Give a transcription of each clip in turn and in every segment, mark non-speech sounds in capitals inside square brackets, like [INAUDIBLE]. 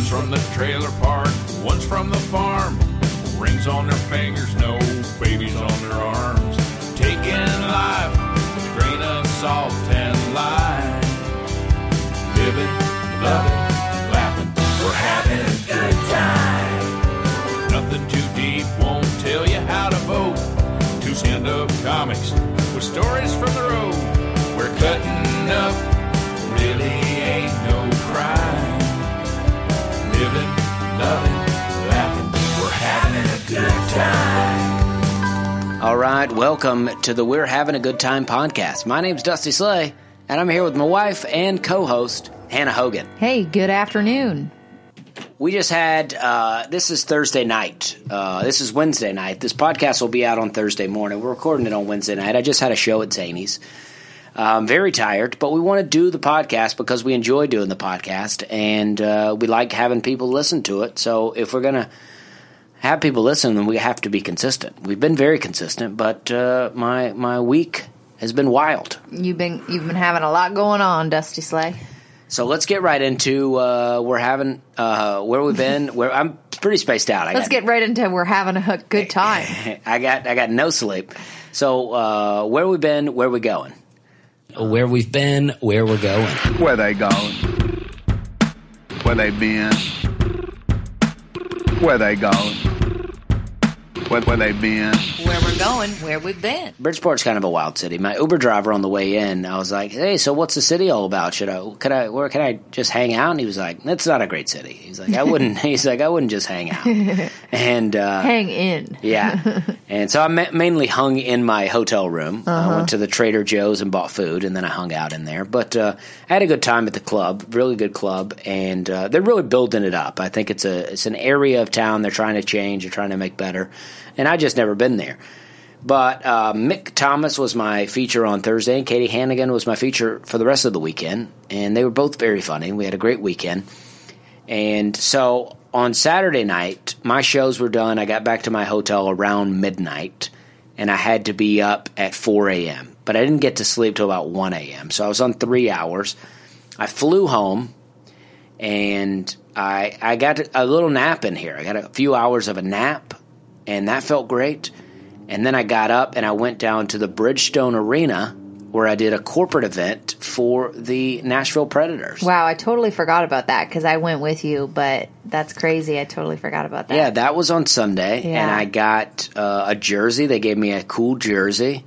One's from the trailer park, one's from the farm. Rings on their fingers, no babies on their arms. Taking life with a grain of salt and lime. Living, loving, laughing, we're having a good time. Nothing too deep, won't tell you how to vote. Two stand-up comics with stories from the road. We're cutting up, loving, laughing, we're having a good time. All right, welcome to the We're Having a Good Time podcast. My name's Dusty Slay, and I'm here with my wife and co host, Hannah Hogan. Hey, good afternoon. We just had, uh, this is Thursday night. Uh, this is Wednesday night. This podcast will be out on Thursday morning. We're recording it on Wednesday night. I just had a show at Zany's. I'm very tired, but we want to do the podcast because we enjoy doing the podcast and uh, we like having people listen to it. So if we're going to have people listen, then we have to be consistent. We've been very consistent, but uh, my my week has been wild. You've been you've been having a lot going on, Dusty Slay. So let's get right into uh, we're having uh, where we've been. [LAUGHS] Where I'm pretty spaced out. I Let's got, get right into we're having a good [LAUGHS] time. I got I got no sleep. So uh, where we've been? Where we going? Where we've been? Where we're going? Where they going? Where they been? Where they going? Where, where they been? where we're going, where we've been. Bridgeport's kind of a wild city. My Uber driver on the way in, I was like, "Hey, so what's the city all about? Should I, could I, where can I just hang out?" And he was like, "It's not a great city." He's like, "I wouldn't." [LAUGHS] he's like, "I wouldn't just hang out." [LAUGHS] And uh, Hang in. yeah, [LAUGHS] and so I ma- mainly hung in my hotel room. I went to the Trader Joe's and bought food, and then I hung out in there. But uh, I had a good time at the club, really good club, and uh, they're really building it up. I think it's a it's an area of town they're trying to change, they're trying to make better, and I just never been there. But uh, Mick Thomas was my feature on Thursday, and Katie Hannigan was my feature for the rest of the weekend, and they were both very funny. We had a great weekend. And so on Saturday night, my shows were done. I got back to my hotel around midnight, and I had to be up at 4 a.m. But I didn't get to sleep till about 1 a.m. So I was on three hours. I flew home, and I I got a little nap in here. I got a few hours of a nap, and that felt great. And then I got up and I went down to the Bridgestone Arena where I did a corporate event for the Nashville Predators. Wow, I totally forgot about that because I went with you, but that's crazy. I totally forgot about that. Yeah, that was on Sunday, Yeah. and I got uh, a jersey. They gave me a cool jersey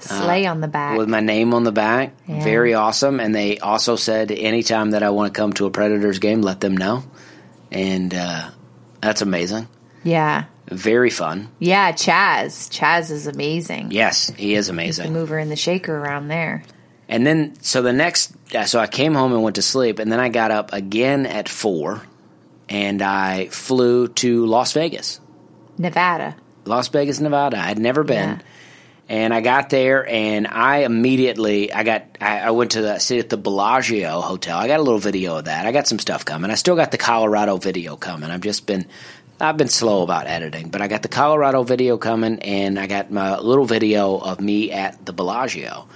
Slay on the back. with my name on the back. Yeah. Very awesome. And they also said anytime that I want to come to a Predators game, let them know. And uh, that's amazing. yeah. Very fun. Yeah, Chaz. Chaz is amazing. Yes, he is amazing. The mover and the shaker around there. And then, so the next, uh, so I came home and went to sleep, and then I got up again at four, and I flew to Las Vegas. Nevada. Las Vegas, Nevada. I'd never been. Yeah. And I got there and I immediately I got I, I went to the sit at the Bellagio hotel. I got a little video of that. I got some stuff coming. I still got the Colorado video coming. I've just been I've been slow about editing, but I got the Colorado video coming and I got my little video of me at the Bellagio.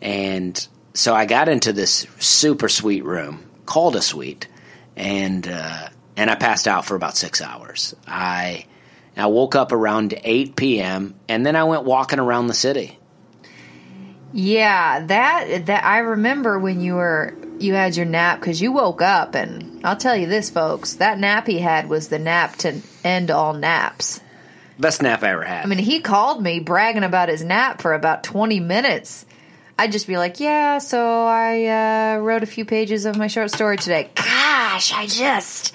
And so I got into this super sweet room called a suite, and uh, and I passed out for about six hours. I I woke up around eight p.m. and then I went walking around the city. Yeah, that that I remember when you were you had your nap because you woke up and I'll tell you this, folks, that nap he had was the nap to end all naps. Best nap I ever had. I mean, he called me bragging about his nap for about twenty minutes. I'd just be like, "Yeah, so I uh, wrote a few pages of my short story today." Gosh, I just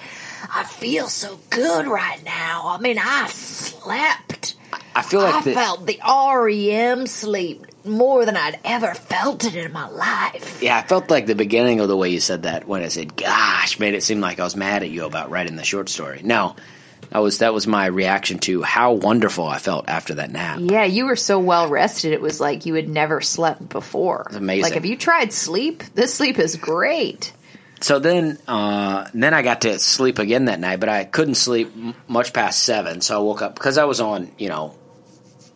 I feel so good right now. I mean, I slept. I feel like I the, felt the REM sleep more than I'd ever felt it in my life. yeah, I felt like the beginning of the way you said that when I said "gosh" made it seem like I was mad at you about writing the short story. No, that was that was my reaction to how wonderful I felt after that nap. Yeah, you were so well rested. It was like you had never slept before. It's amazing. Like, have you tried sleep? This sleep is great. So then, uh, then I got to sleep again that night, but I couldn't sleep m- much past seven. So I woke up because I was on, you know,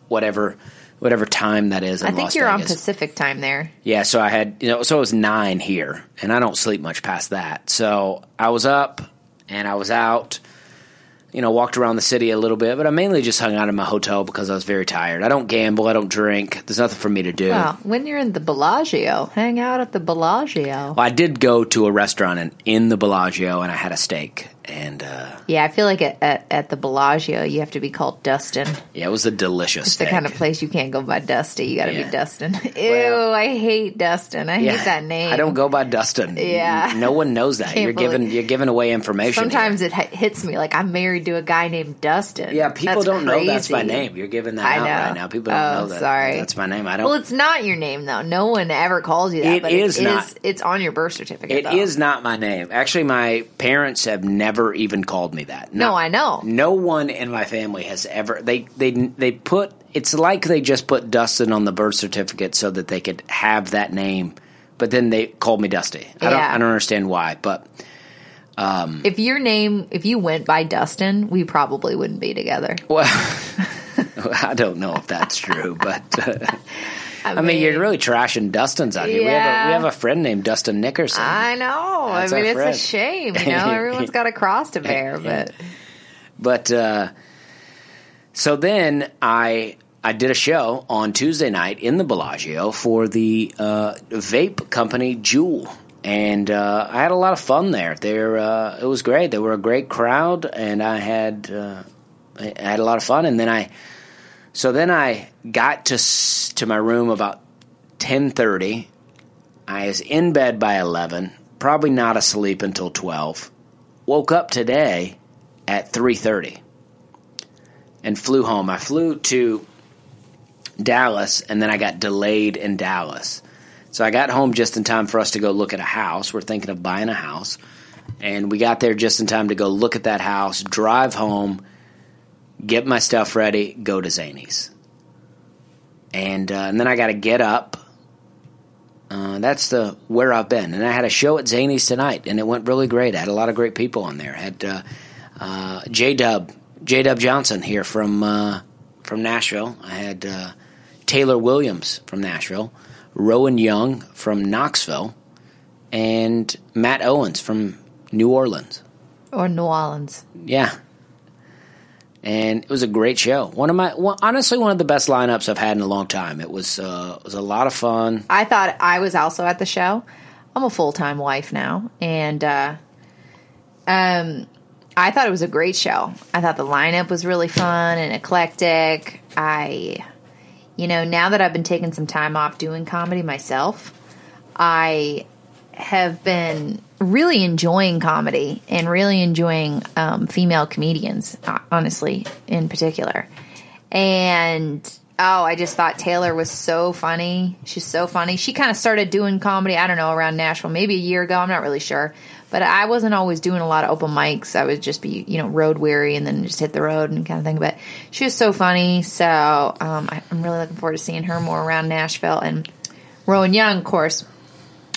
whatever, whatever time that is. I think Las you're on Pacific time there. Yeah, so I had, you know, so it was nine here, and I don't sleep much past that. So I was up, and I was out. You know, walked around the city a little bit, but I mainly just hung out in my hotel because I was very tired. I don't gamble, I don't drink. There's nothing for me to do. Well, when you're in the Bellagio, hang out at the Bellagio. Well, I did go to a restaurant in, in the Bellagio, and I had a steak, and uh, Yeah, I feel like at, at, at the Bellagio, you have to be called Dustin. yeah, it was a delicious It's the kind of place you can't go by Dusty. You got to Yeah. be Dustin. Ew, Well- I hate Dustin. I Yeah, hate that name. I don't go by Dustin. Yeah. no one knows that. [LAUGHS] You're giving you're giving away information. here. Sometimes it hi- hits me like I'm married to a guy named Dustin. Yeah, people That's don't know that's my name. You're giving that I out know. right now. People don't Oh, know that. sorry. That's my name. I don't. Well, it's not your name though. No one ever calls you that. It but is it not. is- It's on your birth certificate. It though. is not my name. Actually, my parents have never even called me that. No, I know. No one in my family has ever. They they they put. It's like they just put Dustin on the birth certificate so that they could have that name, but then they called me Dusty. I don't. I don't understand why, but If your name, if you went by Dustin, we probably wouldn't be together. well, [LAUGHS] I don't know if that's true, but. Uh, I mean, you're really trashing Dustin's out here. We have a we have a friend named Dustin Nickerson. I know. That's I mean, it's friend. a shame. You know, everyone's got a cross to bear, but But uh, so then I I did a show on Tuesday night in the Bellagio for the uh, vape company Juul, and uh, I had a lot of fun there. There uh, it was great. They were a great crowd, and I had uh, I had a lot of fun. And then I so then I got to to my room about ten thirty. I was in bed by eleven, probably not asleep until twelve. Woke up today at 3:30 and flew home. I flew to Dallas and then I got delayed in Dallas. So I got home just in time for us to go look at a house. We're thinking of buying a house. And we got there just in time to go look at that house, drive home, get my stuff ready, go to Zany's. And, uh, and then I got to get up. Uh, that's the where I've been, and I had a show at Zany's tonight, and it went really great. I had a lot of great people on there. I had uh, uh, J Dub, J Dub Johnson here from uh, from Nashville. I had uh, Taylor Williams from Nashville, Rowan Young from Knoxville, and Matt Owens from New Orleans. or New Orleans. Yeah. And it was a great show. One of my, well, honestly, one of the best lineups I've had in a long time. It was, uh, it was a lot of fun. I thought I was also at the show. I'm a full time wife now, and uh, um, I thought it was a great show. I thought the lineup was really fun and eclectic. I, you know, now that I've been taking some time off doing comedy myself, I have been really enjoying comedy and really enjoying um, female comedians, uh, honestly, in particular. And oh, I just thought Taylor was so funny. She's so funny. She kind of started doing comedy, I don't know, around Nashville, maybe a year ago. I'm not really sure. But I wasn't always doing a lot of open mics. I would just be, you know, road weary and then just hit the road and kind of thing. But she was so funny. So um, I, I'm really looking forward to seeing her more around Nashville. And Rowan Young, of course,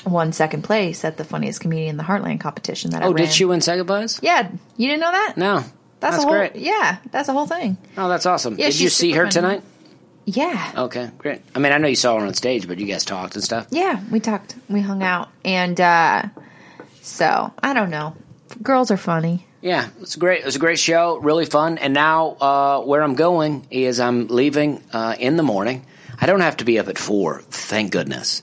won second place at the funniest comedian in the Heartland competition that I Oh, ran. did she win second place? Yeah, you didn't know that? No. that's, That's, a whole, great. Yeah, that's a whole thing. Oh, that's awesome. Yeah, Did you see her funny. tonight? Yeah, Okay, great. I mean, I know you saw her on stage, but you guys talked and stuff. yeah. We talked, we hung out, and uh, so I don't know. Girls are funny. Yeah, it's great. It was a great show, really fun. And now, uh, where I'm going is I'm leaving uh, in the morning. I don't have to be up at four, thank goodness.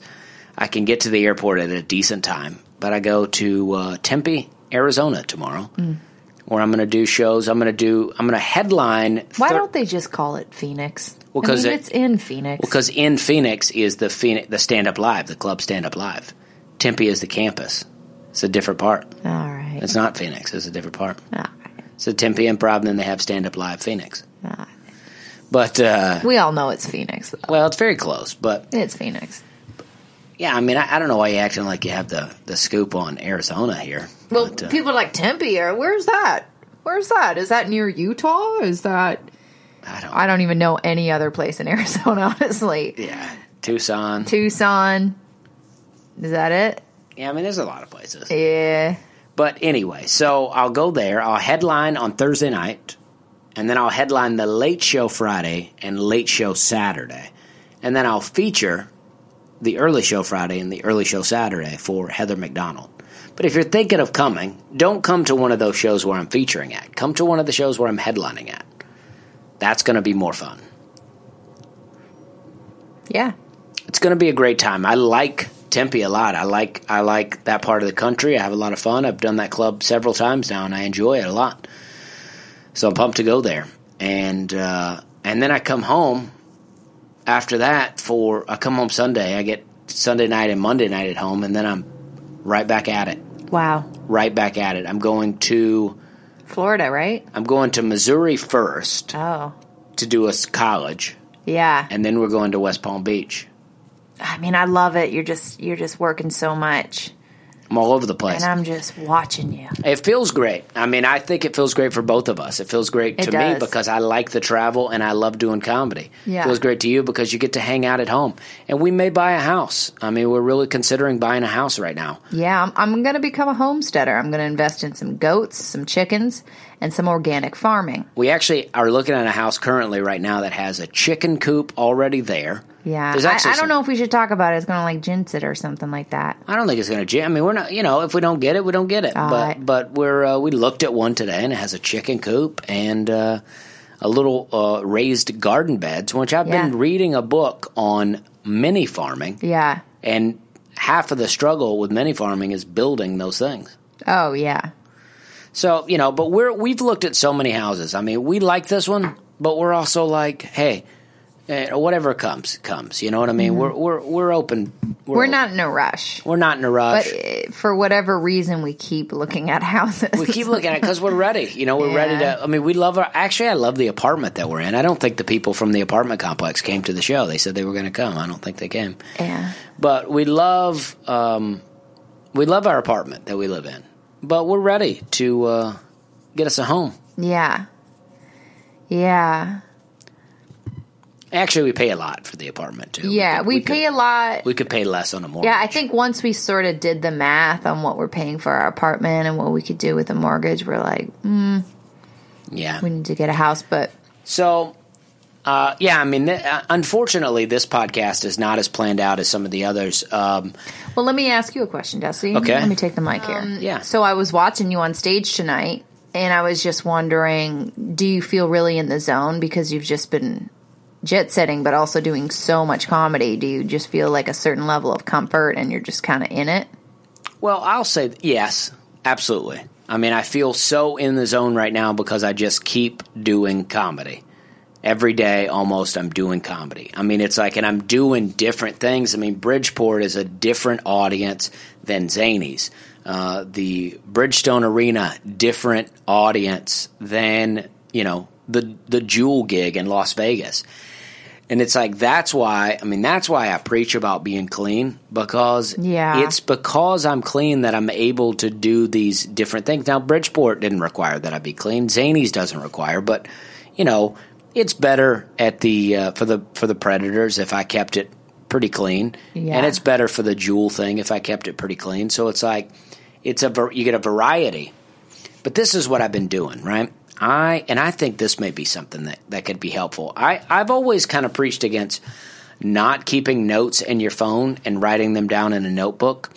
I can get to the airport at a decent time. But I go to uh, Tempe, Arizona tomorrow, where I'm going to do shows. I'm going to do. I'm going to headline. Why don't they just call it Phoenix? Well, 'cause I mean, it- it's in Phoenix. Because in Phoenix is the Phoenix, the stand up live, the club stand up live. Tempe is the campus. It's a different part. all right, It's not Phoenix. It's a different part. all right. It's a Tempe Improv, and then they have stand up live Phoenix. all right. But uh, We all know it's Phoenix. Though. well, it's very close. But It's Phoenix. Yeah, I mean, I, I don't know why you're acting like you have the the scoop on Arizona here. Well, But, uh, people are like Tempe. Or where's that? Where's that? Is that near Utah? Is that? I don't. I don't even know any other place in [LAUGHS] Arizona. Honestly, yeah, Tucson. Tucson. Is that it? Yeah, I mean, there's a lot of places. Yeah. But anyway, so I'll go there. I'll headline on Thursday night, and then I'll headline the late show Friday and late show Saturday, and then I'll feature the early show Friday and the early show Saturday for Heather McDonald. But if you're thinking of coming, don't come to one of those shows where I'm featuring at. Come to one of the shows where I'm headlining at. That's going to be more fun. Yeah. It's going to be a great time. I like Tempe a lot. I like I like that part of the country. I have a lot of fun. I've done that club several times now, and I enjoy it a lot. So I'm pumped to go there. And uh, and then I come home after that for I come home Sunday. I get Sunday night and Monday night at home, and then I'm right back at it. Wow. Right back at it. I'm going to Florida, right? I'm going to Missouri first Oh. to do a college, Yeah. and then we're going to West Palm Beach. I mean, I love it. You're just you're just working so much. I'm all over the place. And I'm just watching you. It feels great. I mean, I think it feels great for both of us. It feels great It to me because I like the travel and I love doing comedy. Yeah. It feels great to you because you get to hang out at home. And we may buy a house. I mean, we're really considering buying a house right now. Yeah, I'm, I'm going to become a homesteader. I'm going to invest in some goats, some chickens, and some organic farming. We actually are looking at a house currently right now that has a chicken coop already there. Yeah, I, I don't some- know if we should talk about it. It's going to like jinx it or something like that. I don't think it's going to. Jam. I mean, we're not. You know, if we don't get it, we don't get it. All but right. but we're uh, we looked at one today and it has a chicken coop and uh, a little uh, raised garden beds. Which I've been reading a book on mini farming, Yeah. and half of the struggle with mini farming is building those things. Oh yeah. So you know, but we're we've looked at so many houses. I mean, we like this one, but we're also like, hey, eh, whatever comes comes. You know what I mean? We're we're we're open. Mm-hmm. We're not in a rush. We're not in a rush. But uh, for whatever reason, we keep looking at houses. we keep looking at it because we're ready. You know, we're ready to. I mean, we love our. Actually, I love the apartment that we're in. I don't think the people from the apartment complex came to the show. They said they were going to come. I don't think they came. yeah. But we love. Um, we love our apartment that we live in. But we're ready to uh, get us a home. Yeah. Yeah. Actually, we pay a lot for the apartment too. Yeah. could- We, could- pay a lot. We could pay less on a mortgage. Yeah, I think once we sort of did the math on what we're paying for our apartment and what we could do with a mortgage, we're like, mm, Yeah. we need to get a house. But So, uh, yeah, I mean, th- uh, unfortunately, this podcast is not as planned out as some of the others. Um, well, let me ask you a question, Desi. Okay. Let me take the mic here. yeah. So I was watching you on stage tonight, and I was just wondering, do you feel really in the zone because you've just been jet setting, but also doing so much comedy? Do you just feel like a certain level of comfort, and you're just kind of in it? Well, I'll say yes, absolutely. I mean, I feel so in the zone right now because I just keep doing comedy. Every day, almost, I'm doing comedy. I mean, it's like, and I'm doing different things. I mean, Bridgeport is a different audience than Zany's. Uh, the Bridgestone Arena, different audience than, you know, the, the Juul gig in Las Vegas. And it's like that's why I mean that's why I preach about being clean because Yeah. it's because I'm clean that I'm able to do these different things. Now Bridgeport didn't require that I be clean. Zanies doesn't require, but you know, it's better at the uh, for the for the Predators if I kept it pretty clean. Yeah. And it's better for the Juul thing if I kept it pretty clean. So it's like it's a you get a variety. But this is what I've been doing, right? I and I think this may be something that, that could be helpful. I, I've always kind of preached against not keeping notes in your phone and writing them down in a notebook.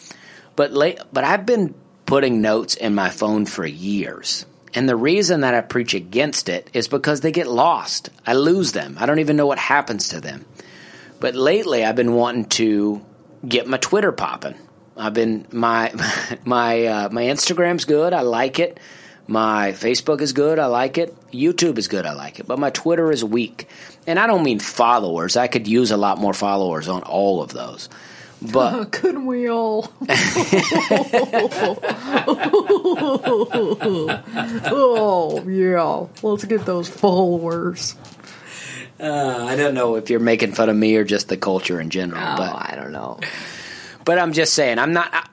But late, but I've been putting notes in my phone for years. And the reason that I preach against it is because they get lost. I lose them. I don't even know what happens to them. But lately I've been wanting to get my Twitter popping. I've been my [LAUGHS] my uh, my Instagram's good. I like it. My Facebook is good. I like it. YouTube is good. I like it. But my Twitter is weak. And I don't mean followers. I could use a lot more followers on all of those. But [LAUGHS] Couldn't we all? [LAUGHS] [LAUGHS] oh yeah, let's get those followers. uh, I don't know if you're making fun of me or just the culture in general. Oh, but I don't know. But I'm just saying, I'm not. I,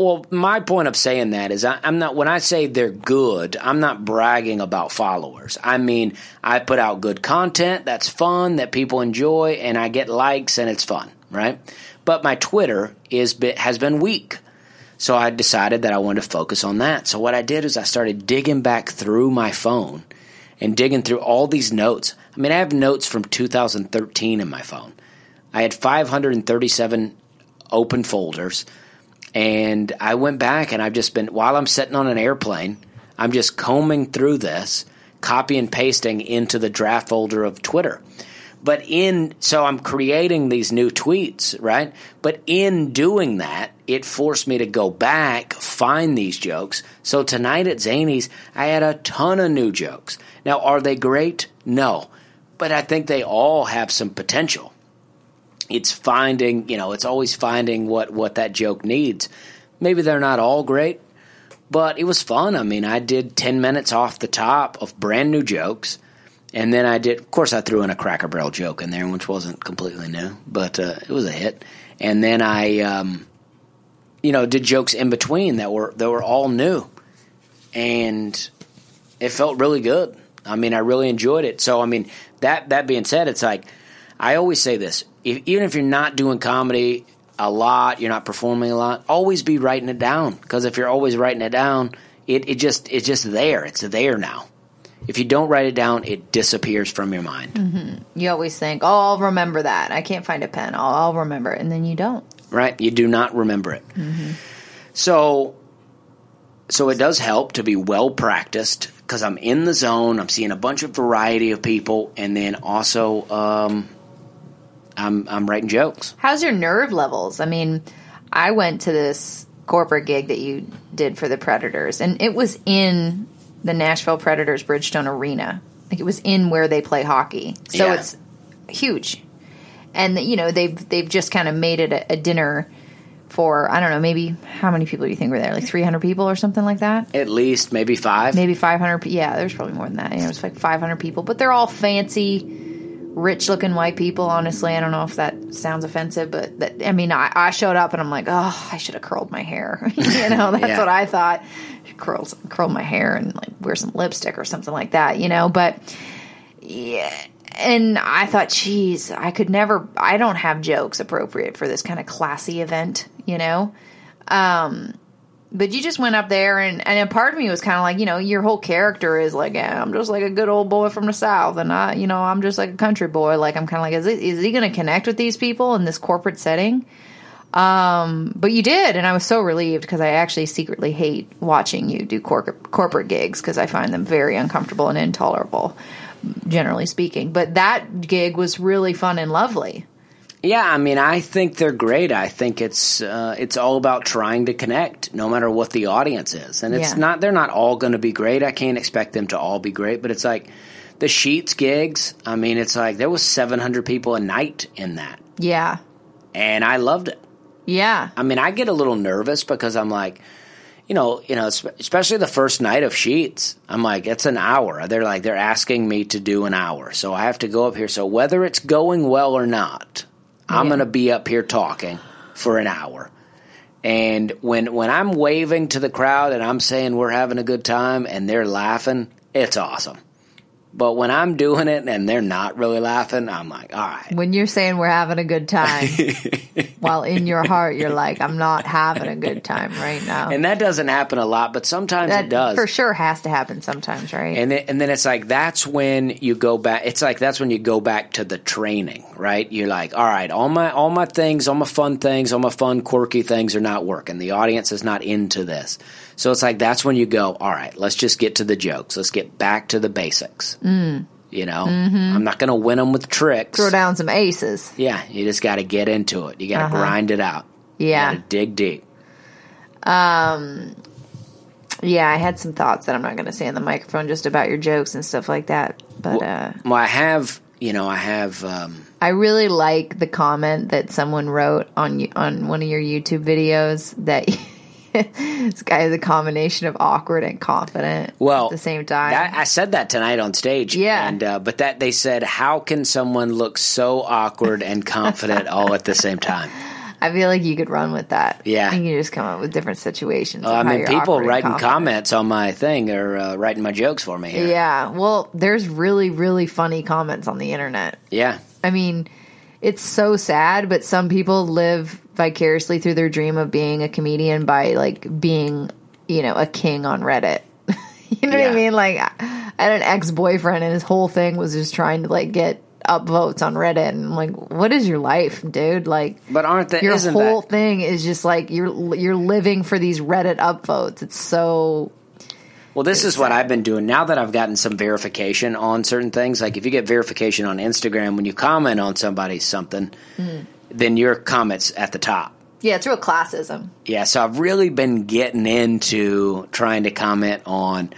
well, my point of saying that is, I, I'm not. When I say they're good, I'm not bragging about followers. I mean, I put out good content that's fun that people enjoy, and I get likes, and it's fun, right? But my Twitter is has been weak, so I decided that I wanted to focus on that. So what I did is I started digging back through my phone and digging through all these notes. I mean, I have notes from 2013 in my phone. I had 537 open folders. And I went back and I've just been, while I'm sitting on an airplane, I'm just combing through this, copy and pasting into the draft folder of Twitter. But in, so I'm creating these new tweets, right? But in doing that, it forced me to go back, find these jokes. So tonight at Zany's, I had a ton of new jokes. Now, are they great? No. But I think they all have some potential it's finding you know it's always finding what what that joke needs. Maybe they're not all great but it was fun. I mean i did 10 minutes off the top of brand new jokes and then i did of course i threw in a cracker barrel joke in there which wasn't completely new but uh, it was a hit. And then i um, you know did jokes in between that were that were all new and it felt really good. I mean i really enjoyed it. So i mean that that being said it's like I always say this: if, even if you're not doing comedy a lot, you're not performing a lot, always be writing it down. Because if you're always writing it down, it, it just it's just there. It's there now. If you don't write it down, it disappears from your mind. Mm-hmm. You always think, "Oh, I'll remember that." I can't find a pen. I'll, I'll remember it, and then you don't. Right? You do not remember it. Mm-hmm. So, so it does help to be well practiced because I'm in the zone. I'm seeing a bunch of variety of people, and then also. Um, I'm I'm writing jokes. How's your nerve levels? I mean, I went to this corporate gig that you did for the Predators, and it was in the Nashville Predators Bridgestone Arena. Like it was in where they play hockey, so Yeah. it's huge. And you know they've they've just kind of made it a, a dinner for I don't know maybe how many people do you think were there like 300 people or something like that At least maybe five. maybe 500 yeah there's probably more than that you know, it was like 500 people but they're all fancy rich looking white people honestly. I don't know if that sounds offensive but that, i mean I, I showed up and i'm like oh i should have curled my hair. [LAUGHS] You [LAUGHS] know that's Yeah. what i thought. Curl, curl my hair and like wear some lipstick or something like that you know? But yeah and i thought geez i could never i don't have jokes appropriate for this kind of classy event you know? Um, but you just went up there and and a part of me was kind of like you know your whole character is like yeah, i'm just like a good old boy from the south and i you know i'm just like a country boy. Like i'm kind of like is, it, is he going to connect with these people in this corporate setting? Um but you did and i was so relieved because i actually secretly hate watching you do corporate corporate gigs because i find them very uncomfortable and intolerable generally speaking. But that gig was really fun and lovely Yeah, I mean, I think they're great. I think it's uh, it's all about trying to connect, no matter what the audience is, and it's Yeah. not they're not all going to be great. I can't expect them to all be great, but it's like the Sheets gigs. I mean, it's like there was seven hundred people a night in that, yeah and I loved it. yeah I mean, I get a little nervous because I'm like, you know, you know, especially the first night of Sheets. I'm like, it's an hour. They're like, they're asking me to do an hour, so I have to go up here. So whether it's going well or not, I'm Yeah. going to be up here talking for an hour. And when when I'm waving to the crowd and I'm saying we're having a good time and they're laughing, it's awesome. But when I'm doing it and they're not really laughing, I'm like, all right. when you're saying we're having a good time [LAUGHS] while in your heart you're like i'm not having a good time right now And that doesn't happen a lot, but sometimes that it does. for sure has to happen sometimes right And then, and then it's like that's when you go back. It's like that's when you go back to the training, right? You're like, all right, all my all my things, all my fun things, all my fun quirky things are not working. The audience is not into this, so it's like that's when you go, all right, let's just get to the jokes. Let's get back to the basics. Mm. You know, I'm not going to win them with tricks. throw down some aces Yeah, you just got to get into it. You got to grind it out. Yeah dig deep. Um, yeah i had some thoughts that i'm not going to say in the microphone just about your jokes and stuff like that but uh Well, I have, you know, I have. Um, I really like the comment that someone wrote on on one of your YouTube videos that [LAUGHS] [LAUGHS] this guy is a combination of awkward and confident Well, at the same time. That, I said that tonight on stage. Yeah. and uh, but that they said, how can someone look so awkward and confident [LAUGHS] all at the same time? I feel like you could run with that. Yeah. you can just come up with different situations. Uh, I mean, people writing comments on my thing or uh, writing my jokes for me. Here. Yeah, well, there's really really funny comments on the internet. yeah, I mean, it's so sad, but some people live vicariously through their dream of being a comedian by like being, you know, a king on Reddit. [LAUGHS] you know what I mean? Like, I had an ex boyfriend, and his whole thing was just trying to like get upvotes on Reddit, and I'm like, what is your life, dude? Like, But aren't that your whole that thing is just like you're you're living for these Reddit upvotes. It's so Well, this is what I've been doing now that I've gotten some verification on certain things. Like if you get verification on Instagram, when you comment on somebody's something, Mm-hmm. Then your comments at the top. yeah, it's real classism. Yeah, so I've really been getting into trying to comment on,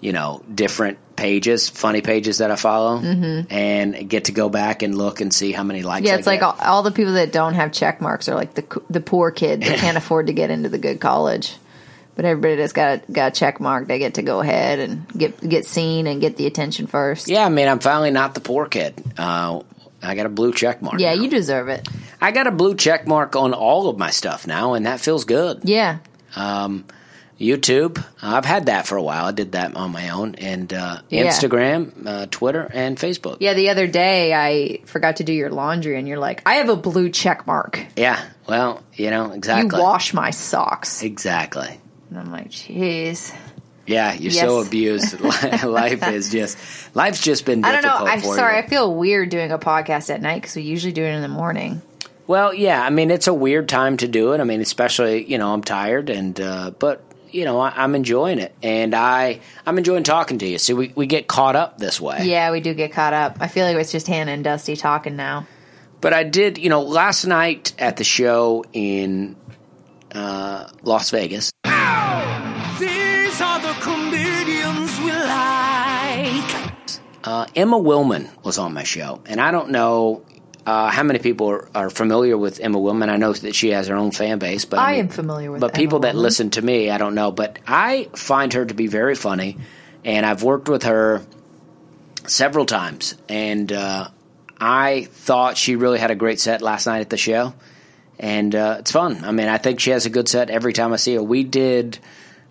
you know, different pages, funny pages that I follow, and get to go back and look and see how many likes. Mm-hmm. Yeah, it's like all, all the people that don't have check marks are like the the poor kid that can't [LAUGHS] afford to get into the good college. But everybody that's got a, got a check mark, they get to go ahead and get get seen and get the attention first. yeah, I mean, I'm finally not the poor kid. Uh, I got a blue check mark. Yeah, now. you deserve it. I got a blue check mark on all of my stuff now, and that feels good. Yeah. YouTube, I've had that for a while. I did that on my own, and uh, Yeah. Instagram, uh, Twitter, and Facebook. Yeah, the other day I forgot to do your laundry and you're like, I have a blue check mark. Yeah, well, you know exactly. You wash my socks. exactly. And I'm like, jeez. Yeah, you're so abused. [LAUGHS] Life is just life's just been I don't know. I'm sorry. you. I feel weird doing a podcast at night because we usually do it in the morning. Well, yeah, I mean it's a weird time to do it. I mean, especially you know I'm tired and uh, but you know I, I'm enjoying it and I I'm enjoying talking to you. See, we we get caught up this way. Yeah, we do get caught up. I feel like it's just Hannah and Dusty talking now. But I did, you know, last night at the show in uh, Las Vegas. These are the comedians we like. Uh, Emma Willmann was on my show, and I don't know uh, how many people are, are familiar with Emma Willmann. I know that she has her own fan base, but I mean- am familiar with But Emma people that listen to me, I don't know. But I find her to be very funny, and I've worked with her several times, and uh, I thought she really had a great set last night at the show, and uh, it's fun. I mean, I think she has a good set every time I see her. We did.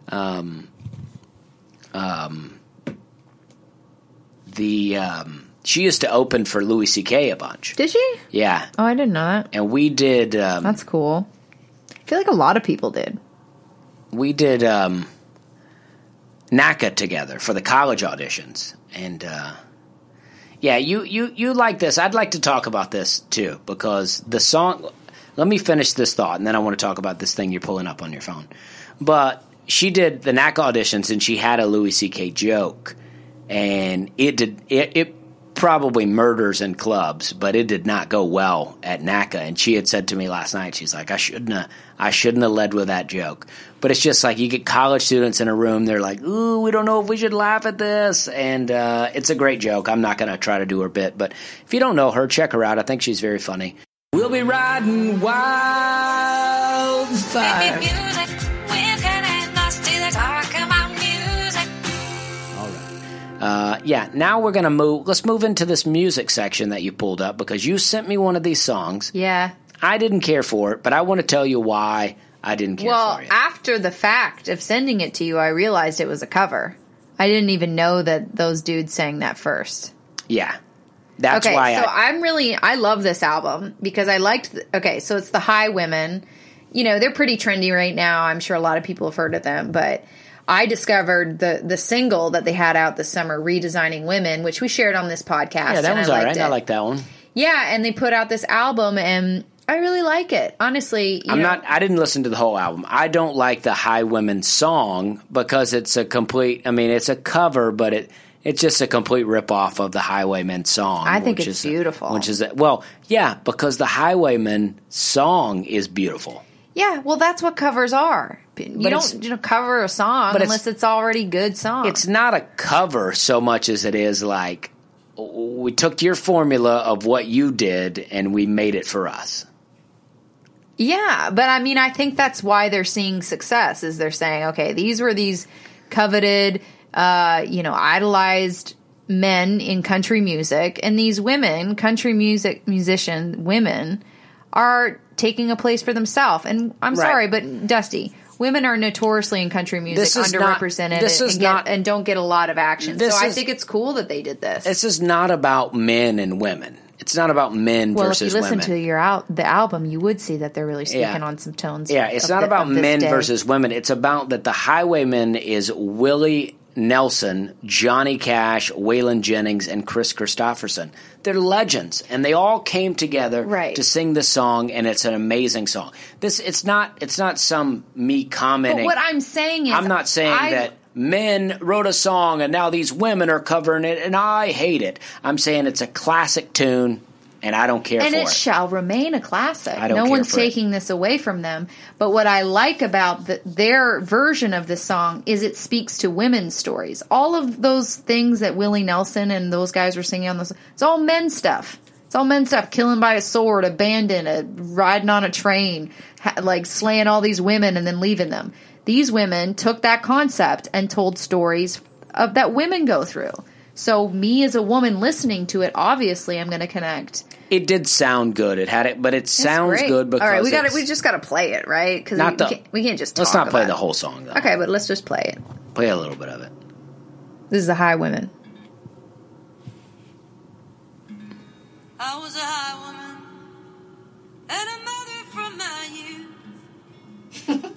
Um, um, the um, she used to open for Louis C.K. a bunch. Did she? Yeah, Oh, I didn't know that. and we did um, That's cool. I feel like a lot of people did. we did um, NACA together for the college auditions, and uh, yeah, you you you like this. I'd like to talk about this too because the song. Let me finish this thought, and then I want to talk about this thing you're pulling up on your phone. But she did the NACA auditions, and she had a Louis C.K. joke, and it did it. it Probably murders in clubs, but it did not go well at NACA. And she had said to me last night, she's like, "I shouldn't have, I shouldn't have led with that joke." But it's just like you get college students in a room, they're like, "Ooh, we don't know if we should laugh at this," and uh, it's a great joke. I'm not going to try to do her bit, but if you don't know her, check her out. I think she's very funny. We'll be riding wildfire. Uh, yeah, now we're gonna move. Let's move into this music section that you pulled up because you sent me one of these songs. Yeah. I didn't care for it, but I want to tell you why I didn't care Well, for it. Well, after the fact of sending it to you, I realized it was a cover. I didn't even know that those dudes sang that first. yeah, that's okay, why so I. I'm really I love this album because I liked. The, okay, so it's the Highwomen. You know they're pretty trendy right now. I'm sure a lot of people have heard of them, but I discovered the the single that they had out this summer, "Redesigning Women," which we shared on this podcast. yeah, that was all. I like that one. Yeah, and they put out this album, and I really like it. Honestly, you I'm know, not. I didn't listen to the whole album. I don't like the Highwomen song because it's a complete. I mean, it's a cover, but it it's just a complete rip off of the Highwaymen song. I think which it's is- beautiful. Which is well, yeah, because the Highwaymen song is beautiful. Yeah, well, that's what covers are. You But don't you know cover a song But it's- unless it's already good song. It's not a cover so much as it is like we took your formula of what you did and we made it for us. yeah, but I mean, I think that's why they're seeing success. Is they're saying, okay, these were these coveted, uh, you know, idolized men in country music, and these women, country music musician women, are taking a place for themselves. And I'm Right. sorry, but Dusty. Women are notoriously in country music is not- underrepresented this and, is and get- not- and don't get a lot of action. So I think it's cool that they did this. This is not about men and women. It's not about men versus women. Well, if you listen women. to your al- the album, you would see that they're really speaking Yeah. on some tones. Yeah, it's not the- about men day. versus women. It's about that the highwayman is Willie Nelson, Johnny Cash, Waylon Jennings, and Kris Kristofferson. They're legends, and they all came together Right. to sing this song, and it's an amazing song. This it's not it's not some me commenting. But what I'm saying is, I'm not saying I- that men wrote a song and now these women are covering it, and I hate it. I'm saying it's a classic tune, and I don't care and for it, shall remain a classic. I don't no one's for it. taking this away from them. But what I like about the, their version of the song is it speaks to women's stories. All of those things that Willie Nelson and those guys were singing on this, it's all men stuff. It's all men stuff. Killing by a sword, abandoned, uh, riding on a train, ha- like slaying all these women and then leaving them. These women took that concept and told stories of that women go through. So me as a woman listening to it, obviously I'm going to connect. It did sound good. It had it, but it sounds great. good because all right, we got to it's- we just got to play it, right? Because Not we, the- can't, we can't just Let's talk not play about the whole song though. Okay, but let's just play it. Play a little bit of it. This is the Highwomen. I was a high woman and a mother from my youth.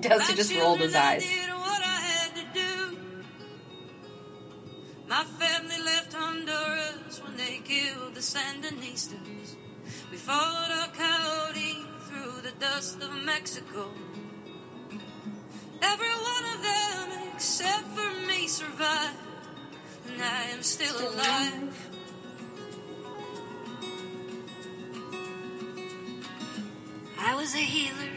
[LAUGHS] Dusty My children, I did what I had to do. My family left Honduras when they killed the Sandinistas. We followed a coyote through the dust of Mexico. Every one of them except for me survived, and I am still, alive. I was a healer.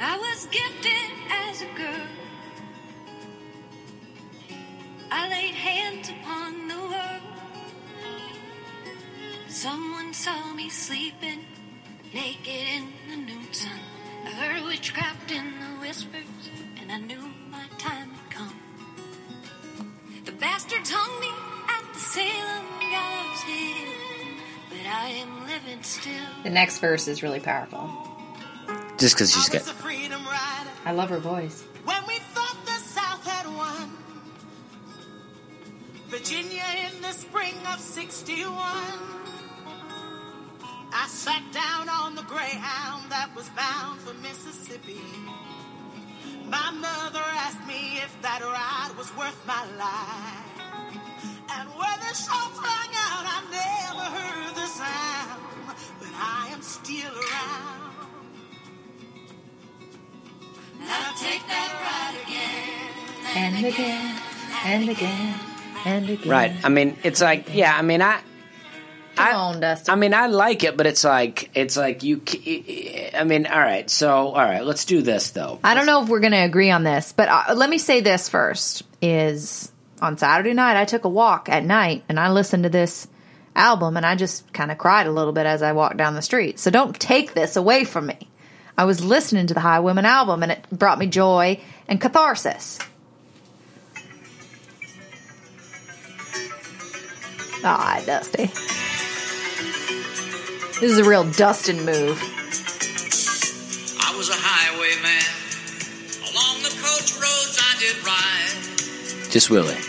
I was gifted as a girl. Someone saw me sleeping naked in the noon sun. I heard witchcraft in the whispers, and I knew my time had come. The bastards hung me at the Salem gallows hill, but I am living still. The next verse is really powerful. Just because she's got. freedom rider I love her voice. when we thought the South had won. Virginia in the spring of 61. I sat down on the Greyhound that was bound for Mississippi. My mother asked me if that ride was worth my life. And when the shots rang out, I never heard the sound. But I am still around. And I'll take that ride again. And again, and again, and again. Right. I mean, it's like, yeah. I mean, I. Come I, on, Dusty. I mean, I like it, but it's like, it's like you. I mean, all right. So, all right. Let's do this though. I don't know if we're going to agree on this, but uh, let me say this first: is on Saturday night I took a walk at night and I listened to this album and I just kind of cried a little bit as I walked down the street. So don't take this away from me. I was listening to the Highwomen album and it brought me joy and catharsis. Ah, Dusty. This is a real Dustin move. I was a highwayman. Along the coach roads I did ride. Just Willie.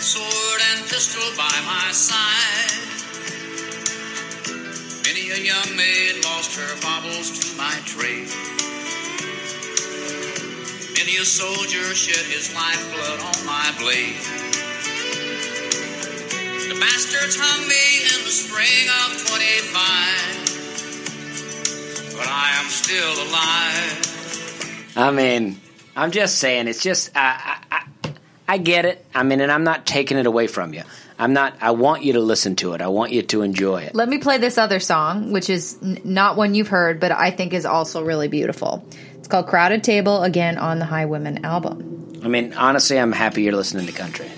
Sword and pistol by my side. Many a young maid lost her baubles to my trade. Many a soldier shed his lifeblood on my blade. The bastards hung me in the spring of 25. But I am still alive. I mean, I'm just saying. It's just. I, I, I, I get it. I mean, and I'm not taking it away from you. I'm not. I want you to listen to it. I want you to enjoy it. Let me play this other song, which is n- not one you've heard, but I think is also really beautiful. It's called Crowded Table, again on the Highwomen album. I mean, honestly, I'm happy you're listening to country.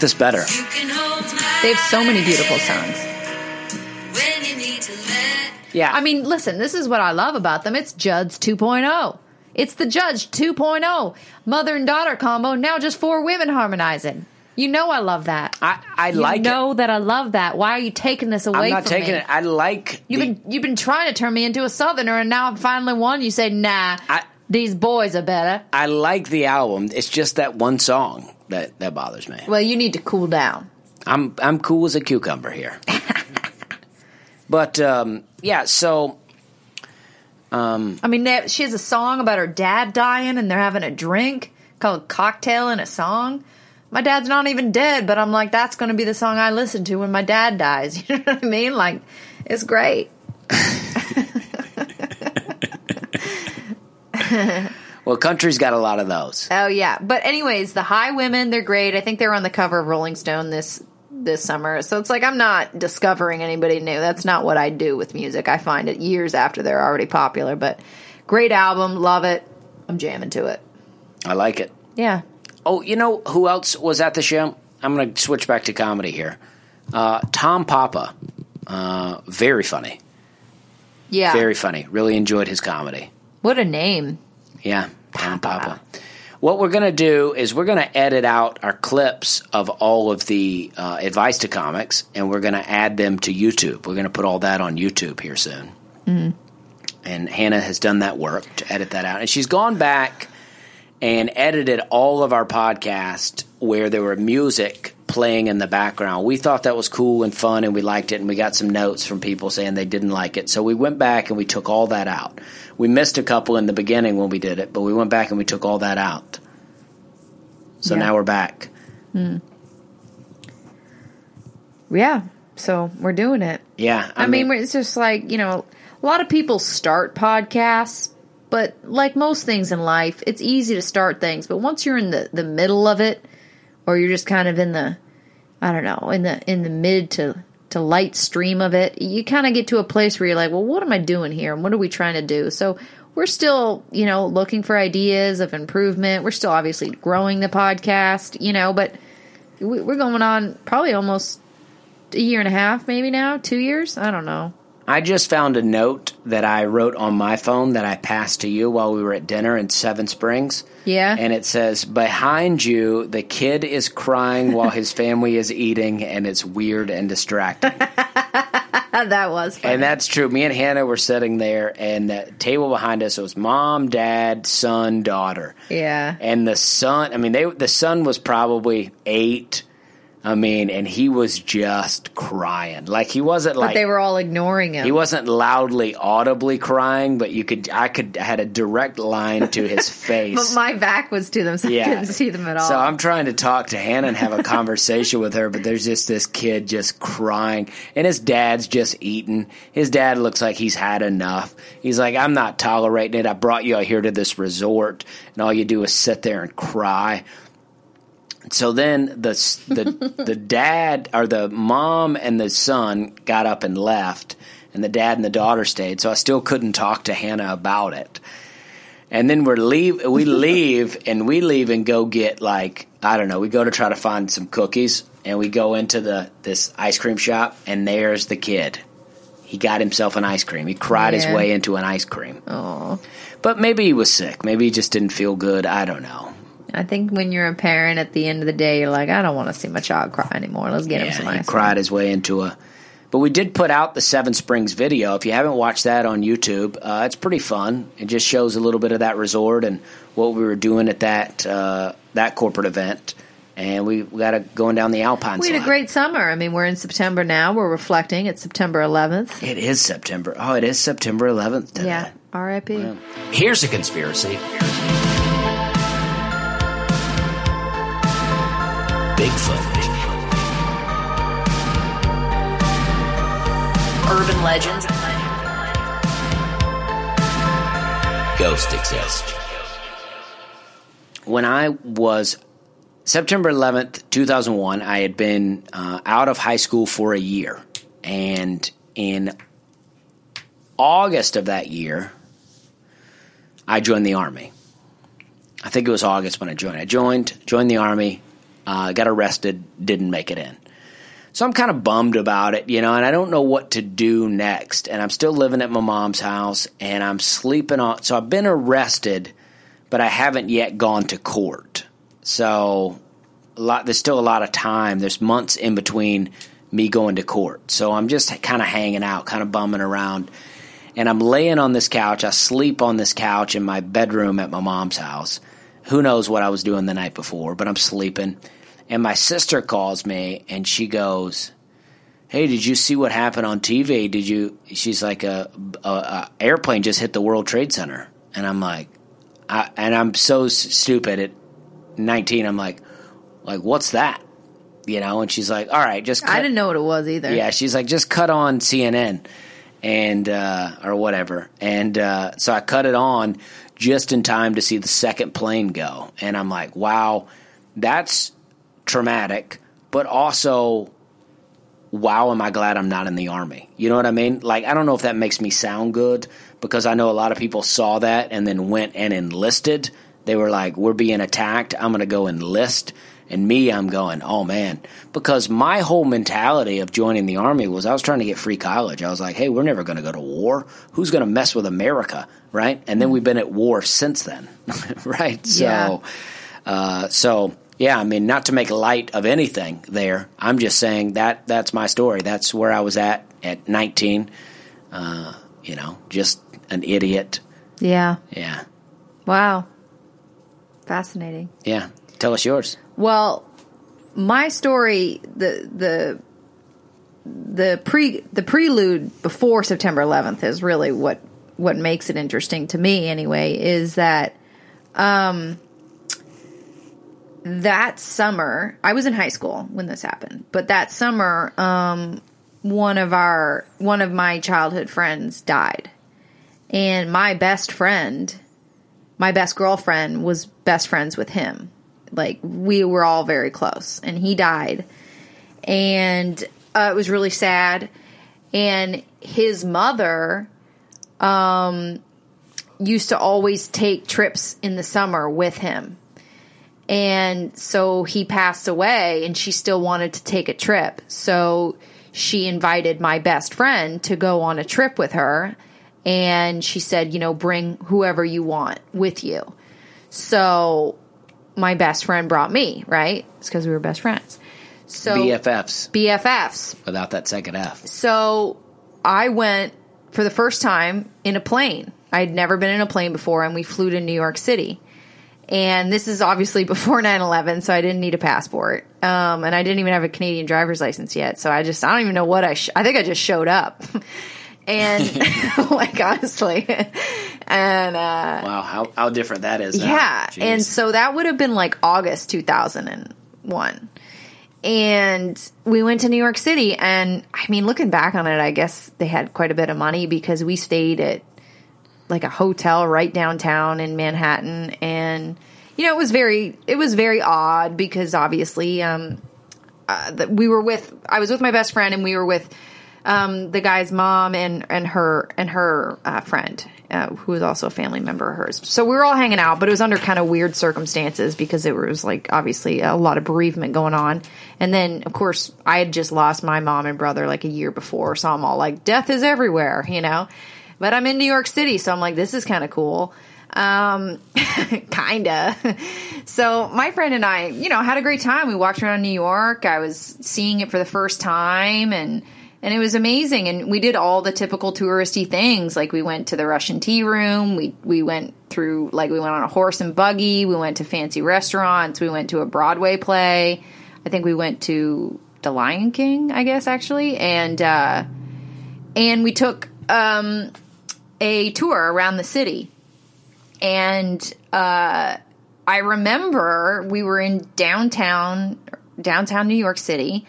Home. Like this better. You can hold my They have so many beautiful songs. when you need to let Yeah. I mean, listen, this is what I love about them. It's Judds 2.0. It's the Judds 2.0. Mother and daughter combo, now just four women harmonizing. You know I love that. I, I you like know it. that I love that. Why are you taking this away I'm not taking me? it. I like. You've the- been you've been trying to turn me into a southerner and now I'm finally one you say, nah, I- these boys are better. I like the album. It's just that one song that that bothers me. Well, you need to cool down. I'm I'm cool as a cucumber here. [LAUGHS] but um, yeah, so um, I mean, they, she has a song about her dad dying, and they're having a drink called "Cocktail and a Song." My dad's not even dead, but I'm like, that's going to be the song I listen to when my dad dies. [LAUGHS] You know what I mean? Like, it's great. [LAUGHS] well, country's got a lot of those. Oh yeah, but anyways, the Highwomen, they're great. I think they were on the cover of Rolling Stone this this summer. So it's like I'm not discovering anybody new. That's not what I do with music. I find it years after they're already popular. But great album, love it. I'm jamming to it. I like it. Yeah. Oh, you know who else was at the show? I'm going to switch back to comedy here. Uh, Tom Papa, uh, very funny, Yeah. very funny. Really enjoyed his comedy. What a name. Yeah, Tom Papa. What we're going to do is we're going to edit out our clips of all of the uh, advice to comics, and we're going to add them to YouTube. We're going to put all that on YouTube here soon. And Hannah has done that work to edit that out, and she's gone back and edited all of our podcast where there were music playing in the background. We thought that was cool and fun and we liked it and we got some notes from people saying they didn't like it. So we went back and we took all that out. We missed a couple in the beginning when we did it, but we went back and we took all that out. So Yeah. now we're back. Hmm. Yeah. So we're doing it. Yeah. I, mean, it's just like, you know, a lot of people start podcasts, but like most things in life, it's easy to start things. But once you're in the, the middle of it, or you're just kind of in the, I don't know, in the in the mid to to light stream of it, you kind of get to a place where you're like, well, what am I doing here, and what are we trying to do? So we're still, you know, looking for ideas of improvement. We're still obviously growing the podcast, you know, but we- we're going on probably almost a year and a half, maybe now, two years. I don't know. I just found a note that I wrote on my phone that I passed to you while we were at dinner in Seven Springs. Yeah. And it says, Behind you, the kid is crying while his family is eating, and it's weird and distracting. [LAUGHS] that was funny. and that's true. Me and Hannah were sitting there, and the table behind us was mom, dad, son, daughter. yeah. And the son, I mean, they the son was probably eight. I mean, and he was just crying. Like he wasn't like But they were all ignoring him. he wasn't loudly, audibly crying, but you could, I could, I had a direct line to his [LAUGHS] face. but my back was to them, so I couldn't see them at all. So I'm trying to talk to Hannah and have a [LAUGHS] conversation with her, but there's just this kid just crying, and his dad's just eating. His dad looks like he's had enough. He's like, I'm not tolerating it. I brought you out here to this resort, and all you do is sit there and cry. So then the the [LAUGHS] the dad or the mom and the son got up and left, and the dad and the daughter stayed. So I still couldn't talk to Hannah about it. And then we're leave we [LAUGHS] leave and we leave and go get like I don't know, we go to try to find some cookies and we go into the this ice cream shop and there's the kid. He got himself an ice cream. He cried his way into an ice cream. Aw. But maybe he was sick. Maybe he just didn't feel good. I don't know. I think when you're a parent, at the end of the day, you're like, I don't want to see my child cry anymore. Let's get him some Yeah, he cried his way into a. But we did put out the Seven Springs video. If you haven't watched that on YouTube, uh, it's pretty fun. It just shows a little bit of that resort and what we were doing at that uh, that corporate event. And we, we got it going down the Alpine We had a great summer. I mean, we're in September now. We're reflecting. It's September 11th. It is September. Oh, it is September 11th today. Yeah. R.I.P. Here's a conspiracy. Bigfoot. Urban legends. Ghost exist. When I was September 11th, 2001, I had been uh, out of high school for a year. And in August of that year, I joined the Army. I think it was August when I joined. I joined, joined the Army, uh, got arrested, didn't make it in. So I'm kind of bummed about it, you know, and I don't know what to do next. And I'm still living at my mom's house and I'm sleeping on. So I've been arrested, but I haven't yet gone to court. So a lot, there's still a lot of time. There's months in between me going to court. So I'm just kind of hanging out, kind of bumming around. And I'm laying on this couch. I sleep on this couch in my bedroom at my mom's house. Who knows what I was doing the night before, but I'm sleeping. And my sister calls me and she goes, Hey, did you see what happened on TV? Did you? She's like, a, a, a airplane just hit the World Trade Center. And I'm like, I, and I'm so stupid at 19. I'm like, like, what's that? You know? And she's like, all right, just I didn't know what it was either. yeah, she's like, just cut on CNN and uh, or whatever. And uh, so I cut it on just in time to see the second plane go. And I'm like, wow, that's traumatic, but also, wow, am I glad I'm not in the army? You know what I mean? Like, I don't know if that makes me sound good because I know a lot of people saw that and then went and enlisted. They were like, we're being attacked. I'm going to go enlist. And me, I'm going, oh man, because my whole mentality of joining the army was I was trying to get free college. I was like, hey, we're never going to go to war. Who's going to mess with America, right? And then we've been at war since then, [LAUGHS] right? Yeah. So, uh, so yeah, I mean, not to make light of anything there. I'm just saying that that's my story. That's where I was at at 19. Uh, you know, just an idiot. Yeah. Yeah, Wow. Fascinating. yeah. Tell us yours. Well, my story, the the the pre the prelude before September 11th is really what what makes it interesting to me anyway is that um that summer I was in high school when this happened but that summer um one of our one of my childhood friends died. And my best friend my best girlfriend was best friends with him like we were all very close and he died. And uh, it was really sad. And his mother um used to always take trips in the summer with him. And so he passed away and she still wanted to take a trip. So she invited my best friend to go on a trip with her and she said you know bring whoever you want with you. So my best friend brought me right it's because we were best friends so BFFs bffs without that second F. so I went for the first time in a plane. I had never been in a plane before, and we flew to New York City. And this is obviously [LAUGHS] before 9 11, so I didn't need a passport. Um, and I didn't even have a Canadian driver's license yet. So I just, I don't even know what I, sh- I think I just showed up. [LAUGHS] and, [LAUGHS] like, honestly. And, uh, Wow, how how different that is. now. yeah. Jeez. And so that would have been like August 2001. And we went to New York City. And I mean, looking back on it, I guess they had quite a bit of money because we stayed at like a hotel right downtown in Manhattan. And, you know, it was very, it was very odd because obviously, um, uh, we were with, I was with my best friend and we were with, um, the guy's mom and, and her, and her, uh, friend, uh, who was also a family member of hers. So we were all hanging out, but it was under kind of weird circumstances because it was like obviously a lot of bereavement going on. And then, of course, I had just lost my mom and brother like a year before. So I'm all like, death is everywhere, you know? But I'm in New York City, so I'm like, this is kind of cool. Um, [LAUGHS] kinda. So my friend and I, you know, had a great time. We walked around New York. I was seeing it for the first time and and it was amazing. And we did all the typical touristy things. Like we went to the Russian tea room. We we went through like we went on a horse and buggy. We went to fancy restaurants. We went to a Broadway play. I think we went to The Lion King, I guess actually. And uh and we took um a tour around the city. And uh I remember we were in downtown downtown New York City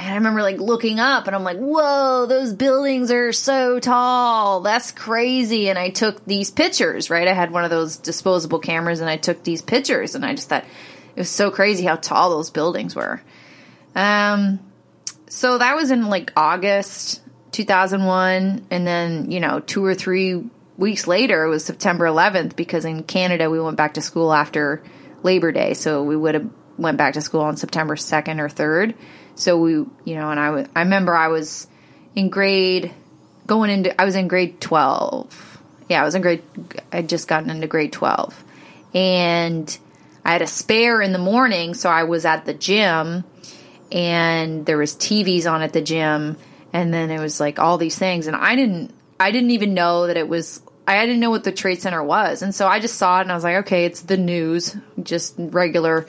and I remember like looking up and I'm like, whoa, those buildings are so tall. That's crazy. And I took these pictures, right? I had one of those disposable cameras and I took these pictures and I just thought it was so crazy how tall those buildings were. Um, so that was in like August 2001. And then, you know, two or three weeks later, it was September 11th because in Canada we went back to school after Labor Day. So we would have went back to school on September 2nd or 3rd. So we, you know, and I was, I remember I was in grade going into, I was in grade 12. Yeah, I was in grade, I'd just gotten into grade 12. And I had a spare in the morning, so I was at the gym and there was TVs on at the gym and then it was like all these things and I didn't I didn't even know that it was I didn't know what the trade center was. And so I just saw it and I was like, okay, it's the news, just regular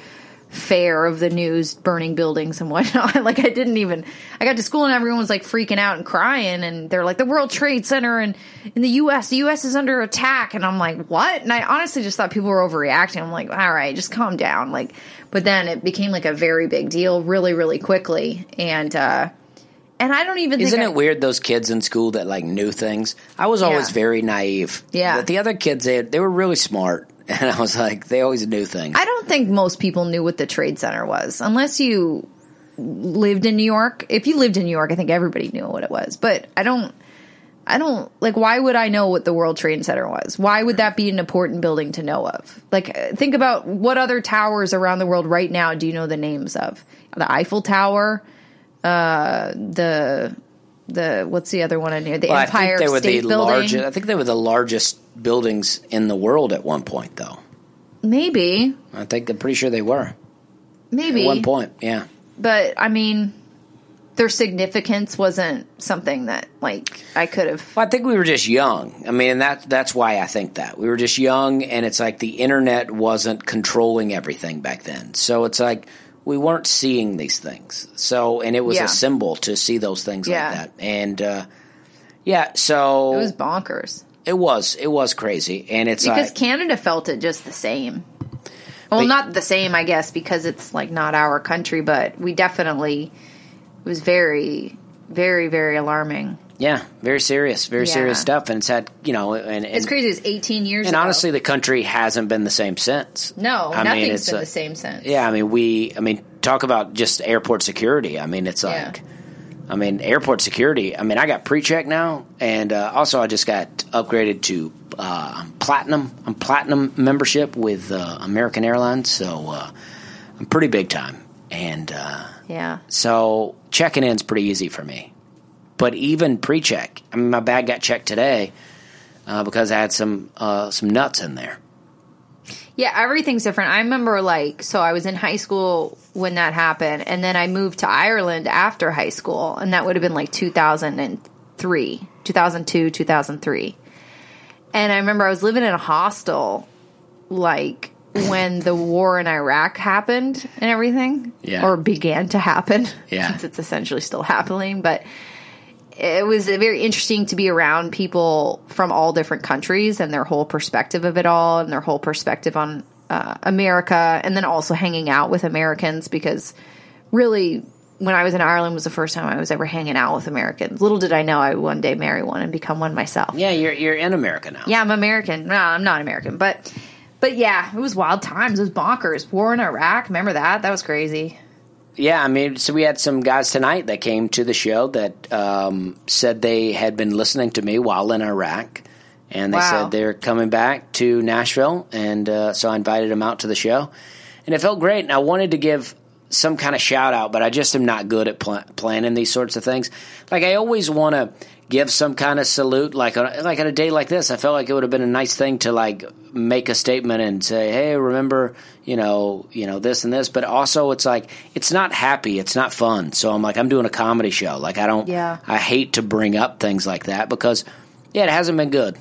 fare of the news burning buildings and whatnot. [LAUGHS] like I didn't even I got to school and everyone was like freaking out and crying and they're like the World Trade Center and in the US, the US is under attack and I'm like, "What?" And I honestly just thought people were overreacting. I'm like, "All right, just calm down." Like but then it became like a very big deal really really quickly and uh and I don't even Isn't it I, weird those kids in school that like knew things? I was always Yeah. very naive. Yeah. But the other kids they they were really smart, and I was like they always knew things. I don't think most people knew what the Trade Center was, unless you lived in New York. If you lived in New York, I think everybody knew what it was. But I don't. I don't like. Why would I know what the World Trade Center was? Why would that be an important building to know of? Like, think about what other towers around the world right now do you know the names of? The Eiffel Tower, uh, the the what's the other one in here? The Well, I Empire think they were State the Building. largest. I think they were the largest buildings in the world at one point, though. Maybe, I think I'm pretty sure they were maybe at one point. Yeah. but I mean, their significance wasn't something that like I could have. Well, I think we were just young. I mean, that that's why I think that we were just young, and it's like the internet wasn't controlling everything back then. So it's like we weren't seeing these things. So, and it was Yeah. a symbol to see those things Yeah. like that. And uh, yeah, so It was bonkers it was it was crazy, and it's because like Canada felt it just the same. Well, But- not the same, I guess, because it's like not our country, but we definitely it was very, very, very alarming. Yeah, very serious, very Yeah. serious stuff, and it's had you know, and, and It's crazy. It's 18 years. And ago. honestly, the country hasn't been the same since. no, I mean, nothing's it's been a- the same since. Yeah, I mean, we, I mean, talk about just airport security. I mean, it's Yeah. like, I mean, airport security. I mean, I got pre-check now, and uh, also I just got upgraded to uh, platinum. I'm platinum membership with uh, American Airlines, so uh, I'm pretty big time. And uh, yeah. so checking in's pretty easy for me. But even pre-check, I mean, my bag got checked today uh, because I had some uh, some nuts in there. Yeah, everything's different. I remember like so I was in high school when that happened and then I moved to Ireland after high school and that would have been like 2003, 2002, 2003. And I remember I was living in a hostel like when the war in Iraq happened and everything Yeah. or began to happen. Yeah. [LAUGHS] Since it's essentially still happening, but it was very interesting to be around people from all different countries and their whole perspective of it all and their whole perspective on uh, America and then also hanging out with Americans because really when I was in Ireland was the first time I was ever hanging out with Americans. Little did I know I would one day marry one and become one myself. Yeah, you're you're in America now. Yeah, I'm American. No, I'm not American, but but yeah, it was wild times. It was bonkers. War in Iraq, remember that? That was crazy. Yeah, I mean, so we had some guys tonight that came to the show that um, said they had been listening to me while in Iraq, and they Wow. said they're coming back to Nashville, and uh, so I invited them out to the show, and it felt great. And I wanted to give some kind of shout out, but I just am not good at pl- planning these sorts of things. Like I always want to give some kind of salute, like on, like on a day like this. I felt like it would have been a nice thing to like make a statement and say, "Hey, remember, you know, you know this and this." But also, it's like it's not happy, it's not fun. So I'm like, I'm doing a comedy show. Like I don't, Yeah. I hate to bring up things like that because, yeah, it hasn't been good,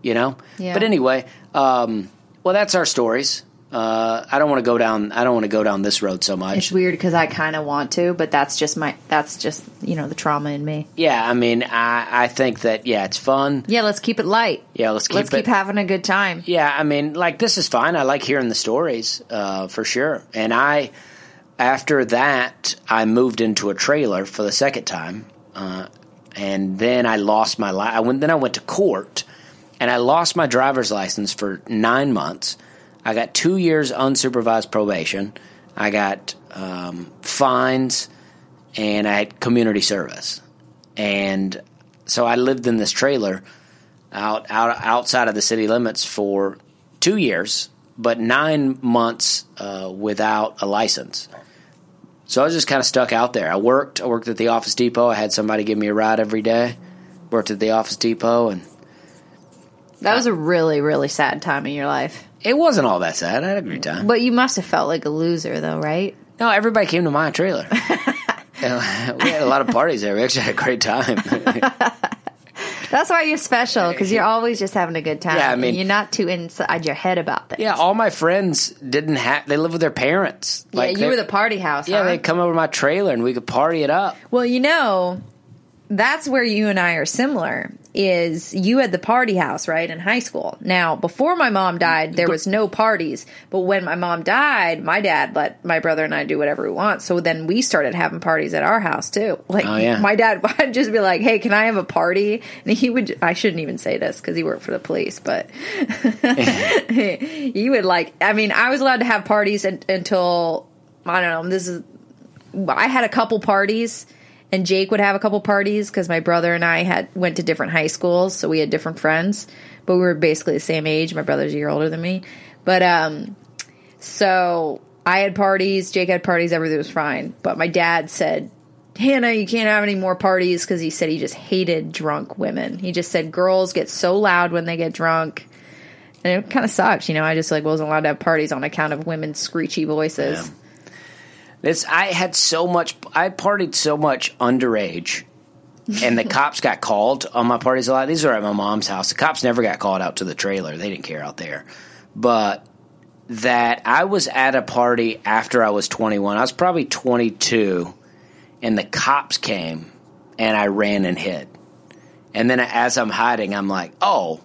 you know. Yeah. But anyway, um, well, that's our stories. Uh, I don't want to go down. I don't want to go down this road so much. It's weird because I kind of want to, but that's just my that's just you know the trauma in me. Yeah, I mean, I, I think that yeah, it's fun. Yeah, let's keep it light. Yeah, let's keep let's it. keep having a good time. yeah, I mean, like this is fine. I like hearing the stories uh, for sure. And I, after that, I moved into a trailer for the second time, uh, and then I lost my. Li- I went. Then I went to court, and I lost my driver's license for nine months. I got two years unsupervised probation. I got um, fines, and I had community service, and so I lived in this trailer out out outside of the city limits for two years, but nine months uh, without a license. So I was just kind of stuck out there. I worked. I worked at the Office Depot. I had somebody give me a ride every day. Worked at the Office Depot, and That was a really, really sad time in your life. It wasn't all that sad. I had a great time. But you must have felt like a loser, though, right? No, everybody came to my trailer. [LAUGHS] [LAUGHS] We had a lot of parties there. We actually had a great time. [LAUGHS] That's why you're special because you're always just having a good time. Yeah, I mean- And you're not too inside your head about things. yeah, all my friends didn't have. They lived with their parents. yeah. You they- were the party house. Yeah, huh? they'd come over to my trailer and we could party it up. Well, you know, that's where you and I are similar. Is you had the party house, right, in high school. Now, before my mom died, there was no parties. But when my mom died, my dad let my brother and I do whatever we want. So then we started having parties at our house too. [LAUGHS] Like Oh, yeah. my dad [LAUGHS] would just be like, "Hey, can I have a party?" And he would. I shouldn't even say this because he worked for the police, but [LAUGHS] he would like. I mean, I was allowed to have parties until I don't know. This is I had a couple parties, and Jake would have a couple parties because my brother and I had went to different high schools, so we had different friends, but we were basically the same age. My brother's a year older than me, but um, so I had parties, Jake had parties, everything was fine. But my dad said, Hannah, you can't have any more parties because he said he just hated drunk women. He just said girls get so loud when they get drunk. And it kind of sucks, you know. I just like wasn't allowed to have parties on account of women's screechy voices. Yeah. This I had so much. I partied so much underage, and the [LAUGHS] cops got called on my parties a lot. These were at my mom's house. The cops never got called out to the trailer. They didn't care out there, but that I was at a party after I was 21. I was probably 22, and the cops came, and I ran and hid. And then as I'm hiding, I'm like, oh.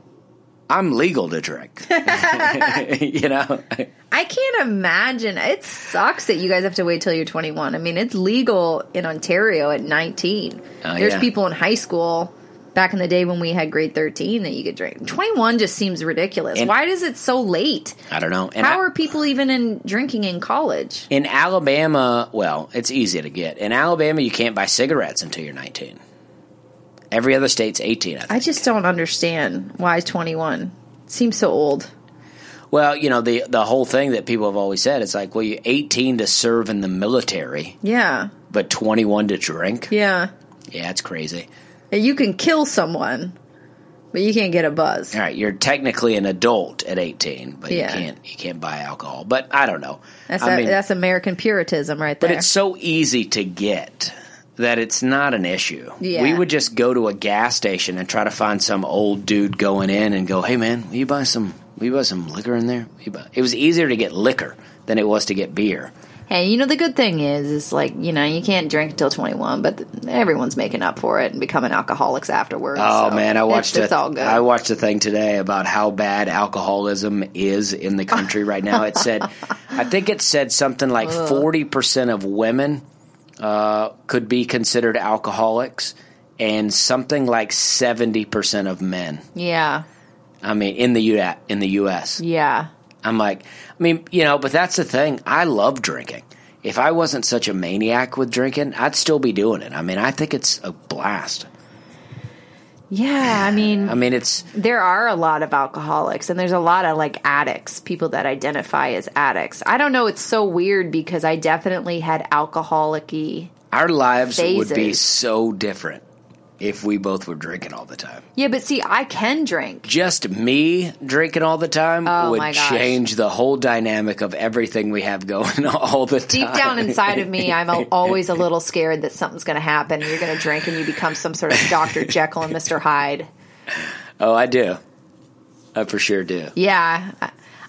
I'm legal to drink. [LAUGHS] [LAUGHS] you know? I can't imagine. It sucks that you guys have to wait till you're 21. I mean, it's legal in Ontario at 19. Oh, There's yeah. people in high school back in the day when we had grade 13 that you could drink. 21 just seems ridiculous. And- Why is it so late? I don't know. And How I- are people even in drinking in college? In Alabama, well, it's easy to get. In Alabama, you can't buy cigarettes until you're 19. Every other state's 18. I. I just don't understand why 21 seems so old. well, you know the the whole thing that people have always said. It's like, well, you're 18 to serve in the military, Yeah. but 21 to drink. Yeah. Yeah, it's crazy. You can kill someone, but you can't get a buzz. All right, you're technically an adult at 18, but Yeah. you can't you can't buy alcohol. But I don't know. That's I that, mean, that's American puritanism right there. But it's so easy to get that it's not an issue. Yeah. We would just go to a gas station and try to find some old dude going in and go, "Hey man, will you buy some? Will you buy some liquor in there?" You buy-" It was easier to get liquor than it was to get beer. Hey, you know the good thing is, is like you know you can't drink until twenty one, but everyone's making up for it and becoming alcoholics afterwards. Oh so man, I watched it's, it's a- all good. I watched a thing today about how bad alcoholism is in the country right now. It said, [LAUGHS] I think it said something like forty percent of women uh, could be considered alcoholics, and something like seventy percent of men. yeah, I mean, in the U in the U.S. yeah. I'm like, I mean, you know, but that's the thing. I love drinking. If I wasn't such a maniac with drinking, I'd still be doing it. I mean, I think it's a blast. Yeah, I mean, I mean, it's there are a lot of alcoholics, and there's a lot of like addicts, people that identify as addicts. I don't know. It's so weird because I definitely had alcoholic-y. our lives would be so different if we both were drinking all the time. Yeah, but see, I can drink. Just me drinking all the time Oh, would change the whole dynamic of everything we have [LAUGHS] going all the time. Deep down inside of me, [LAUGHS] I'm always a little scared that something's going to happen. You're going to drink and you become some sort of Dr. [LAUGHS] Jekyll and Mr. Hyde. Oh, I do. I for sure do. Yeah.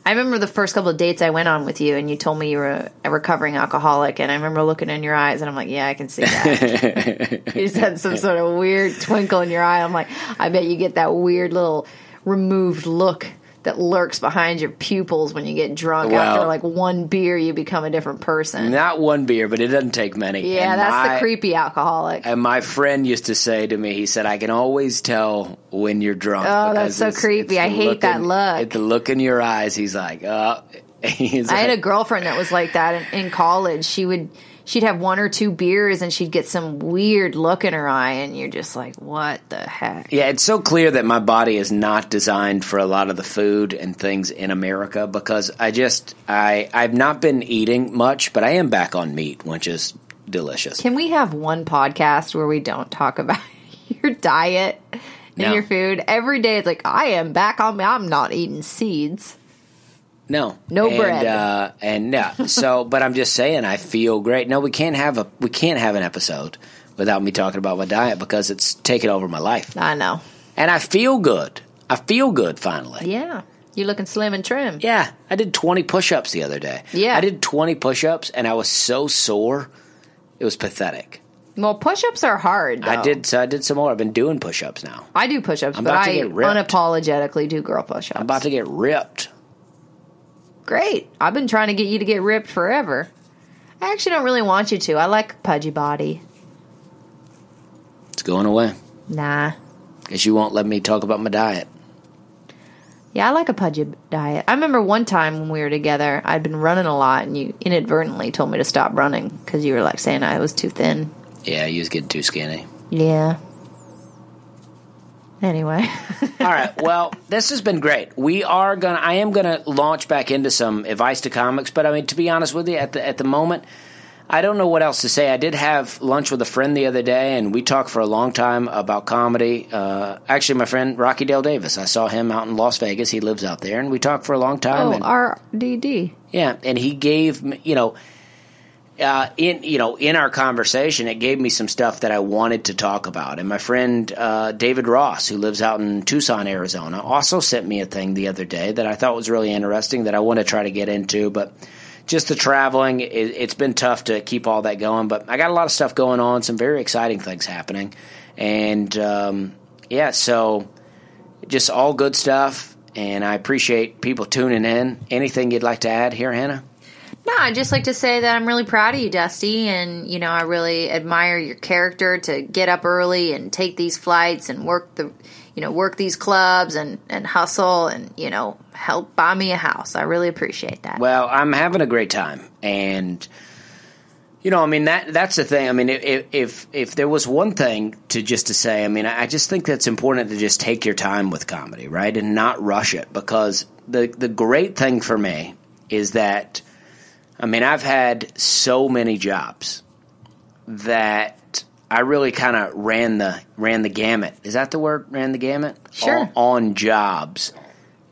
I- remember the first couple of dates I went on with you, and you told me you were a recovering alcoholic, and I remember looking in your eyes, and I'm like, yeah, I can see that. [LAUGHS] you just had some sort of weird twinkle in your eye. I'm like, I bet you get that weird little removed look that lurks behind your pupils when you get drunk. Well- After like one beer, you become a different person. Not one beer, but it doesn't take many. yeah, And that's my- the creepy alcoholic. And my friend used to say to me, he said, "I can always tell when you're drunk." Oh, that's so it's- creepy. it's I hate that in- look. At the look in your eyes, he's like, "Uh." [LAUGHS] He's I had a girlfriend that was like that in, in college. She would she'd have one or two beers and she'd get some weird look in her eye and you're just like, what the heck? Yeah, it's so clear that my body is not designed for a lot of the food and things in America because I just I I've not been eating much, but I am back on meat, which is delicious. Can we have one podcast where we don't talk about [LAUGHS] your diet and No. your food? Every day it's like, I am back on, I'm not eating seeds. No, No and, bread. uh, and yeah. So, but I'm just saying, I feel great. No, we can't have a we can't have an episode without me talking about my diet because it's taken over my life, I know. and I feel good. I feel good finally. Yeah. You're looking slim and trim. Yeah, I did 20 push-ups the other day. Yeah. I did 20 push-ups, and I was so sore. It was pathetic. Well, push ups are hard. I did. So I did some more. I've been doing push-ups now. I do push ups, I'm but about to I get unapologetically do girl push ups. I'm about to get ripped. Great. I've been trying to get you to get ripped forever. I actually don't really want you to. I like a pudgy body. It's going away Nah. because you won't let me talk about my diet. Yeah, I like a pudgy diet. I remember one time when we were together, I'd been running a lot, and you inadvertently told me to stop running because you were like saying I was too thin. Yeah, you was getting too skinny. Yeah. Anyway, [LAUGHS] All right. Well, this has been great. We are gonna. I am gonna launch back into some advice to comics, but I mean, to be honest with you, at the at the moment, I don't know what else to say. I did have lunch with a friend the other day, and we talked for a long time about comedy. Uh, actually, my friend Rocky Dale Davis. I saw him out in Las Vegas. He lives out there, and we talked for a long time. oh, and, RDD. yeah, and he gave me, you know, uh, in you know, in our conversation, it gave me some stuff that I wanted to talk about. And my friend uh, David Ross, who lives out in Tucson, Arizona, also sent me a thing the other day that I thought was really interesting that I want to try to get into, but. Just the traveling, it, it's been tough to keep all that going, but I got a lot of stuff going on, some very exciting things happening, and um, yeah, so just all good stuff. And I appreciate people tuning in. Anything you'd like to add here, Hannah? No, I'd just like to say that I'm really proud of you, Dusty, and you know I really admire your character to get up early and take these flights and work the, you know, work these clubs and and hustle and you know help buy me a house. I really appreciate that. Well, I'm having a great time, and you know, I mean that that's the thing. I mean, if if if there was one thing to just to say, I mean, I just think that's important to just take your time with comedy, right, and not rush it because the the great thing for me is that, I mean, I've had so many jobs that I really kind of ran the ran the gamut. Is that the word? Ran the gamut? Sure. On, on jobs,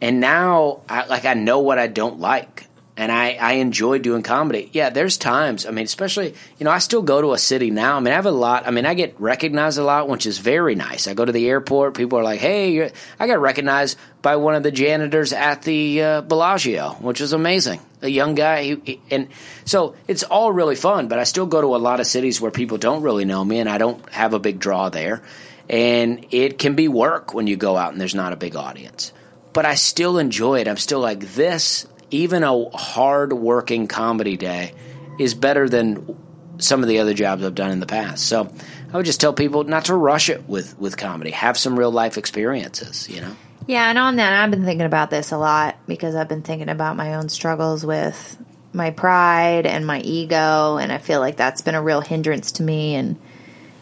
and now I like I know what I don't like, and I I enjoy doing comedy. Yeah, there's times. I mean, especially you know, I still go to a city now. I mean, I have a lot. I mean, I get recognized a lot, which is very nice. I go to the airport. People are like, "Hey, I got recognized by one of the janitors at the uh, Bellagio, which is amazing." A young guy, he, he- and so it's all really fun. But I still go to a lot of cities where people don't really know me, and I don't have a big draw there. And it can be work when you go out and there's not a big audience but I still enjoy it. I'm still like this. Even a hard working comedy day is better than some of the other jobs I've done in the past. So I would just tell people not to rush it with with comedy. Have some real life experiences. You know. Yeah, and on that, I've been thinking about this a lot because I've been thinking about my own struggles with my pride and my ego, and I feel like that's been a real hindrance to me. And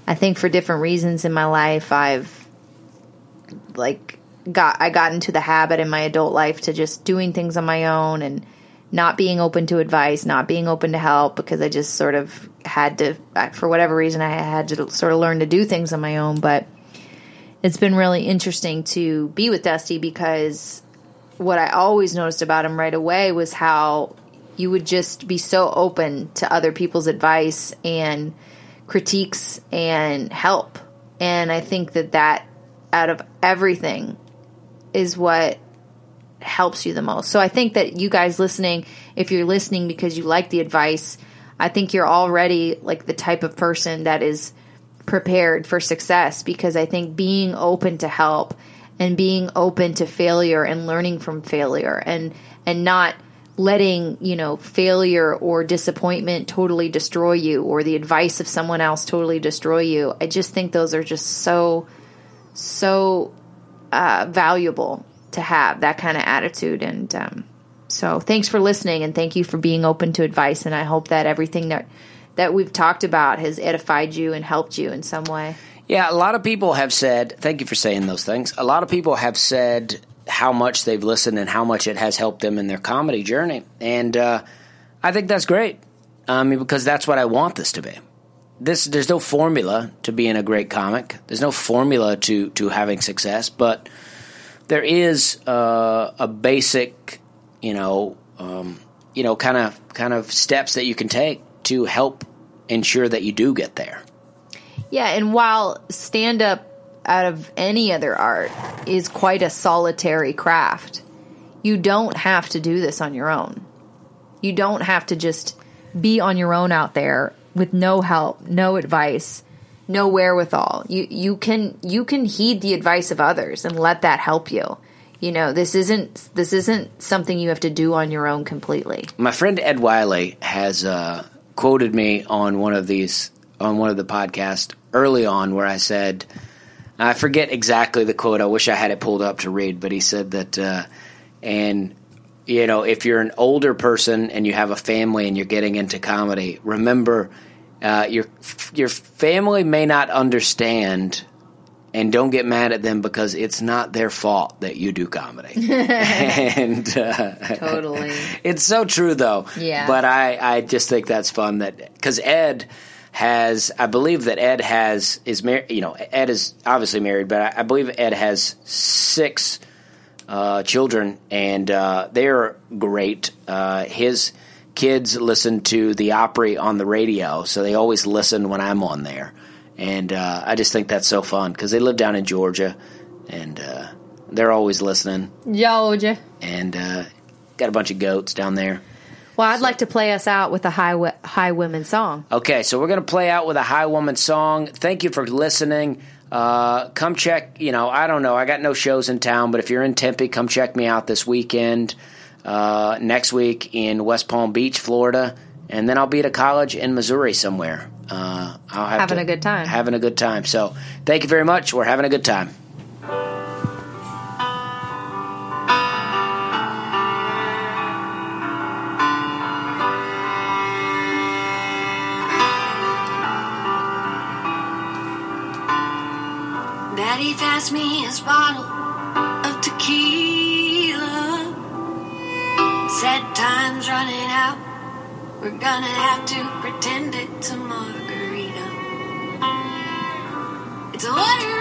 I think for different reasons in my life, I've like got I got into the habit in my adult life to just doing things on my own and not being open to advice, not being open to help because I just sort of had to, for whatever reason, I had to sort of learn to do things on my own, but it's been really interesting to be with Dusty because what I always noticed about him right away was how you would just be so open to other people's advice and critiques and help. And I think that that out of everything is what helps you the most. So I think that you guys listening, if you're listening because you like the advice, I think you're already like the type of person that is prepared for success because I think being open to help and being open to failure and learning from failure and and not letting, you know, failure or disappointment totally destroy you or the advice of someone else totally destroy you. I just think those are just so so uh, valuable to have that kind of attitude and um, so thanks for listening and thank you for being open to advice and I hope that everything that that we've talked about has edified you and helped you in some way. Yeah, a lot of people have said, thank you for saying those things. A lot of people have said how much they've listened and how much it has helped them in their comedy journey. And uh, I think that's great. I mean, because that's what I want this to be. This there's no formula to being a great comic. There's no formula to to having success, but there is uh, a basic, you know, um, you know, kind of kind of steps that you can take to help ensure that you do get there. Yeah, and while stand up out of any other art is quite a solitary craft, you don't have to do this on your own. You don't have to just be on your own out there with no help, no advice, no wherewithal. You you can you can heed the advice of others and let that help you. You know, this isn't this isn't something you have to do on your own completely. My friend Ed Wiley has uh, quoted me on one of these on one of the podcasts early on where I said I forget exactly the quote. I wish I had it pulled up to read, but he said that uh, and you know, if you're an older person and you have a family and you're getting into comedy, remember uh, your your family may not understand, and don't get mad at them because it's not their fault that you do comedy. [LAUGHS] and uh, Totally. [LAUGHS] it's so true though. Yeah. But I I just think that's fun that because Ed has I believe that Ed has is married. You know, Ed is obviously married, but I, I believe Ed has six uh, children, and uh, they're great. Uh, his kids listen to the Opry on the radio, so they always listen when I'm on there. And uh, I just think that's so fun because they live down in Georgia, and uh, they're always listening. Georgia. And uh, got a bunch of goats down there. Well, I'd like to play us out with a high Highwomen song. Okay, so we're going to play out with a Highwomen song. Thank you for listening. Uh, come check, you know, I don't know. I got no shows in town, but if you're in Tempe, come check me out this weekend. Uh, next week in West Palm Beach, Florida. And then I'll be at a college in Missouri somewhere. Uh, I'll have Having to- a good time. Having a good time. So thank you very much. We're having a good time. Passed me his bottle of tequila. Said time's running out. We're gonna have to pretend it's a margarita. It's a water